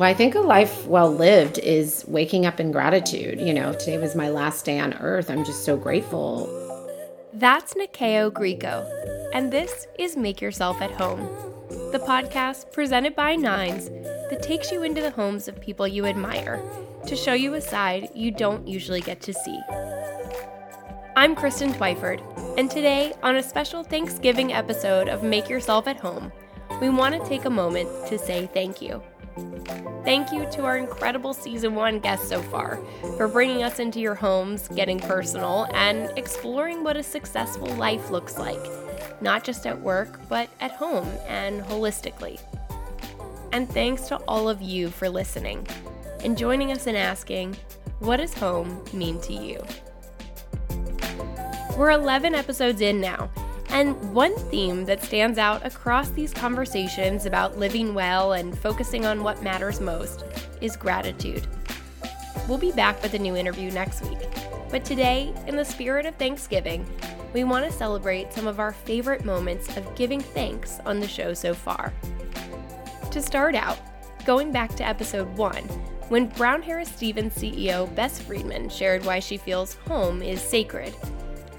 Well, I think a life well lived is waking up in gratitude. You know, today was my last day on earth. I'm just so grateful. That's Nyakio Grieco, and this is Make Yourself at Home, the podcast presented by Nines that takes you into the homes of people you admire to show you a side you don't usually get to see. I'm Kristen Twyford, and today, on a special Thanksgiving episode of Make Yourself at Home, we want to take a moment to say thank you. Thank you to our incredible season one guests so far for bringing us into your homes, getting personal, and exploring what a successful life looks like, not just at work, but at home and holistically. And thanks to all of you for listening and joining us in asking, What does home mean to you? We're 11 episodes in now, and one theme that stands out across these conversations about living well and focusing on what matters most is gratitude. We'll be back with a new interview next week, but today, in the spirit of Thanksgiving, we want to celebrate some of our favorite moments of giving thanks on the show so far. To start out, going back to episode 1, when Brown Harris Stevens CEO Bess Freedman shared why she feels home is sacred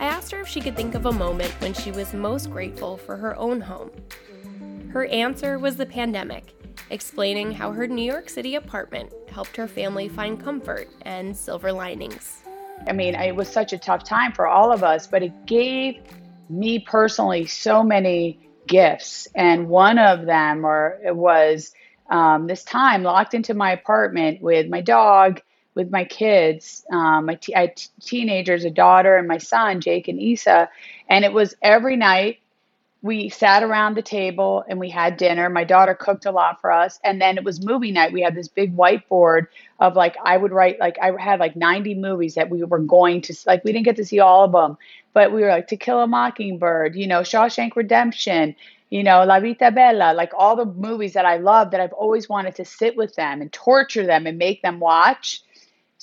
I asked her if she could think of a moment when she was most grateful for her own home. Her answer was the pandemic, explaining how her New York City apartment helped her family find comfort and silver linings. I mean, it was such a tough time for all of us, but it gave me personally so many gifts. And one of them or, was um, this time locked into my apartment with my dog with my kids, um, my t- I t- teenagers, a daughter and my son, Jake and Isa. And it was every night we sat around the table and we had dinner. My daughter cooked a lot for us. And then it was movie night. We had this big whiteboard of like, I would write, like, I had like 90 movies that we were going to, like, we didn't get to see all of them, but we were like, To Kill a Mockingbird, you know, Shawshank Redemption, you know, La Vita Bella, like all the movies that I love that I've always wanted to sit with them and torture them and make them watch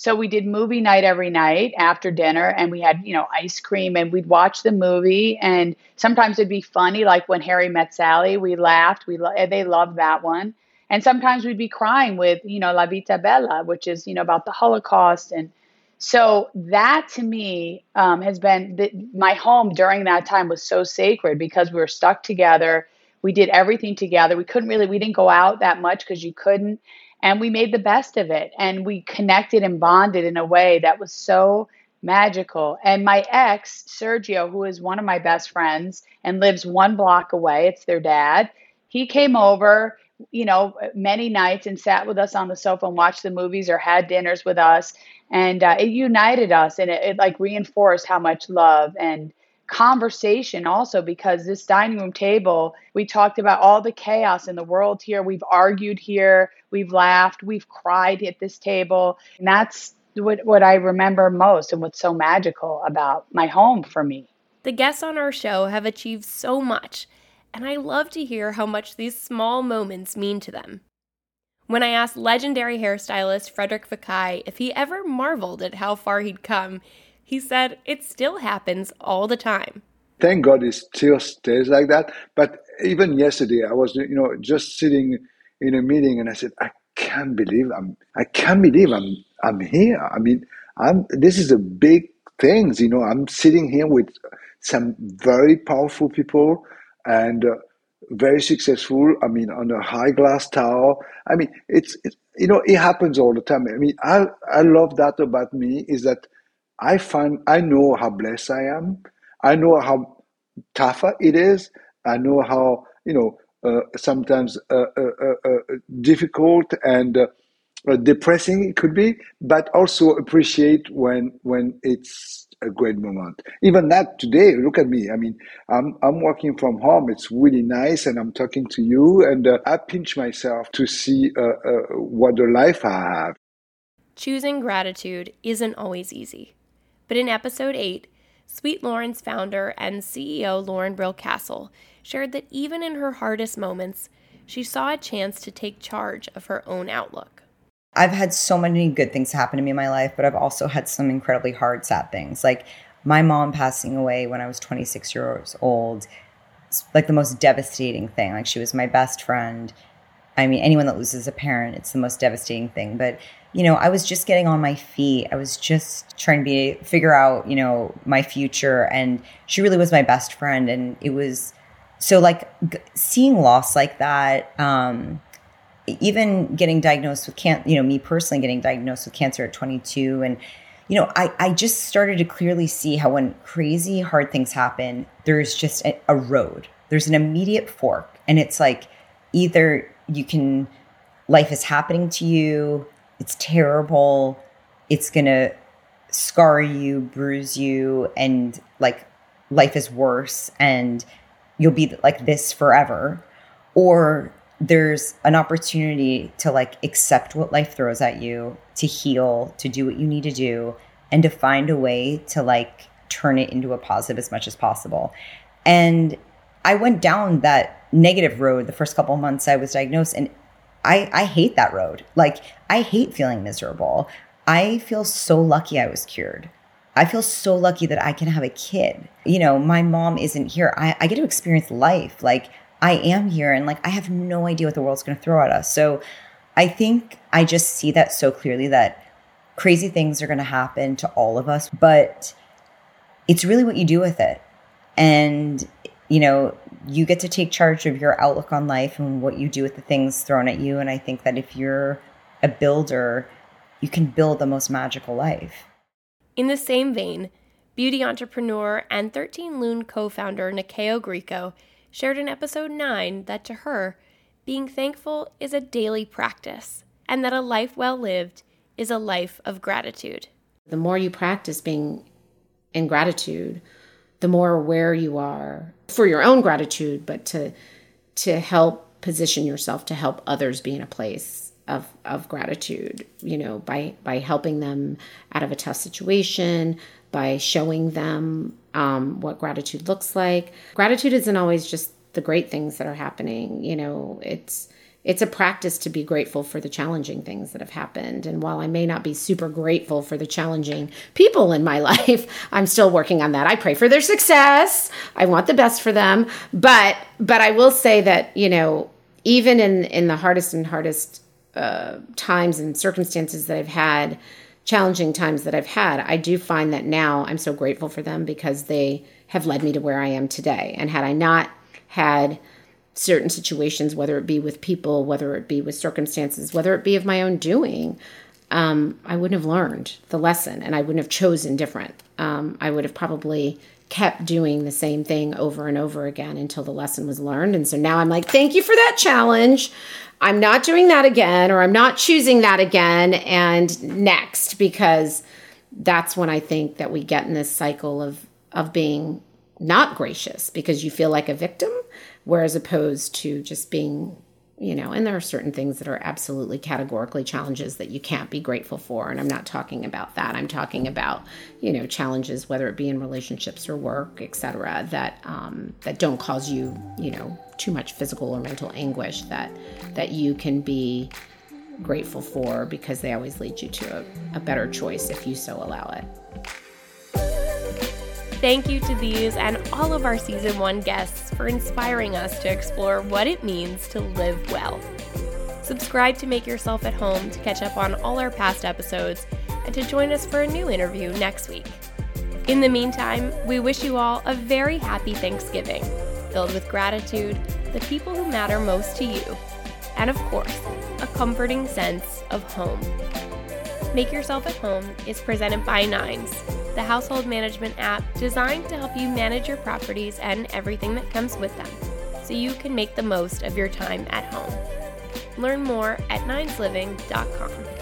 so we did movie night every night after dinner, and we had, you know, ice cream, and we'd watch the movie. And sometimes it'd be funny, like when Harry met Sally, we laughed. We lo- they loved that one. And sometimes we'd be crying with, you know, La Vita Bella, which is, you know, about the Holocaust. And so that to me um, has been the, my home during that time was so sacred because we were stuck together. We did everything together. We couldn't really, we didn't go out that much because you couldn't and we made the best of it. And we connected and bonded in a way that was so magical. And my ex sergio who is one of my best friends and lives one block away it's their dad he came over you know many nights and sat with us on the sofa and watched the movies or had dinners with us. And uh, it united us and it, it like reinforced how much love and conversation also because this dining room table, we talked about all the chaos in the world here. We've argued here, we've laughed, we've cried at this table. And that's what, what I remember most and what's so magical about my home for me. The guests on our show have achieved so much, and I love to hear how much these small moments mean to them. When I asked legendary hairstylist Frédéric Fekkai if he ever marveled at how far he'd come, he said it still happens all the time. Thank God it still stays like that. But even yesterday, I was, you know, just sitting in a meeting and I said, I can't believe I'm, I can't believe I'm, I'm here. I mean, I'm, this is a big things, you know, I'm sitting here with some very powerful people and uh, very successful. I mean, on a high glass tower. I mean, it's, it's, you know, it happens all the time. I mean, I, I love that about me is that I find I know how blessed I am. I know how tough it is. I know how you know uh, sometimes uh, uh, uh, uh difficult and uh, depressing it could be, but also appreciate when when it's a great moment. Even that today, look at me. I mean, I'm I'm working from home. It's really nice, and I'm talking to you, and I pinch myself to see what a life I have. Choosing gratitude isn't always easy. But in episode 8, Sweet Loren's founder and CEO Loren Brill Castle shared that even in her hardest moments, she saw a chance to take charge of her own outlook. I've had so many good things happen to me in my life, but I've also had some incredibly hard, sad things. Like my mom passing away when I was 26 years old, like the most devastating thing. Like she was my best friend I mean, anyone that loses a parent, it's the most devastating thing. But, you know, I was just getting on my feet. I was just trying to be, figure out, you know, my future. And she really was my best friend. And it was so like g- seeing loss like that, um, even getting diagnosed with cancer, you know, me personally getting diagnosed with cancer at 22 and, you know, I, I just started to clearly see how when crazy hard things happen, there's just a, a road. There's an immediate fork. And it's like either you can, life is happening to you, it's terrible, it's to scar you, bruise you, and like life is worse and you'll be like this forever. Or there's an opportunity to like accept what life throws at you, to heal, to do what you need to do, and to find a way to like turn it into a positive as much as possible. And I went down that negative road the first couple months I was diagnosed and I I hate that road. Like I hate feeling miserable. I feel so lucky I was cured. I feel so lucky that I can have a kid. You know, my mom isn't here. I, I get to experience life. Like I am here and like I have no idea what the world's going to throw at us. So I think I just see that so clearly that crazy things are going to happen to all of us, but it's really what you do with it. And you know, you get to take charge of your outlook on life and what you do with the things thrown at you and I think that if you're a builder, you can build the most magical life. In the same vein, beauty entrepreneur and 13 Lune co founder Nyakio Grieco shared in episode 9 that to her, being thankful is a daily practice, and that a life well lived is a life of gratitude. The more you practice being in gratitude, the more aware you are for your own gratitude, but to to help position yourself to help others be in a place of of gratitude, you know, by by helping them out of a tough situation, by showing them um, what gratitude looks like. Gratitude isn't always just the great things that are happening. You know, it's it's a practice to be grateful for the challenging things that have happened. And while I may not be super grateful for the challenging people in my life, I'm still working on that. I pray for their success. I want the best for them. But but I will say that, you know, even in in the hardest and hardest uh, times and circumstances that I've had, challenging times that I've had, I do find that now I'm so grateful for them because they have led me to where I am today. And had I not had certain situations, whether it be with people, whether it be with circumstances, whether it be of my own doing, um, I wouldn't have learned the lesson and I wouldn't have chosen different. Um, I would have probably kept doing the same thing over and over again until the lesson was learned. And so now I'm like, thank you for that challenge. I'm not doing that again, or I'm not choosing that again. And next, because that's when I think that we get in this cycle of of being not gracious because you feel like a victim whereas opposed to just being you know and there are certain things that are absolutely categorically challenges that you can't be grateful for. And i'm not talking about that. I'm talking about you know challenges whether it be in relationships or work etc that um, that don't cause you you know too much physical or mental anguish that that you can be grateful for because they always lead you to a, a better choice if you so allow it Thank you to these and all of our season one guests for inspiring us to explore what it means to live well. Subscribe to Make Yourself at Home to catch up on all our past episodes and to join us for a new interview next week. In the meantime, we wish you all a very happy Thanksgiving, filled with gratitude, the people who matter most to you, and of course, a comforting sense of home. Make Yourself at Home is presented by Nines the household management app designed to help you manage your properties and everything that comes with them so you can make the most of your time at home. Learn more at ninesliving.com.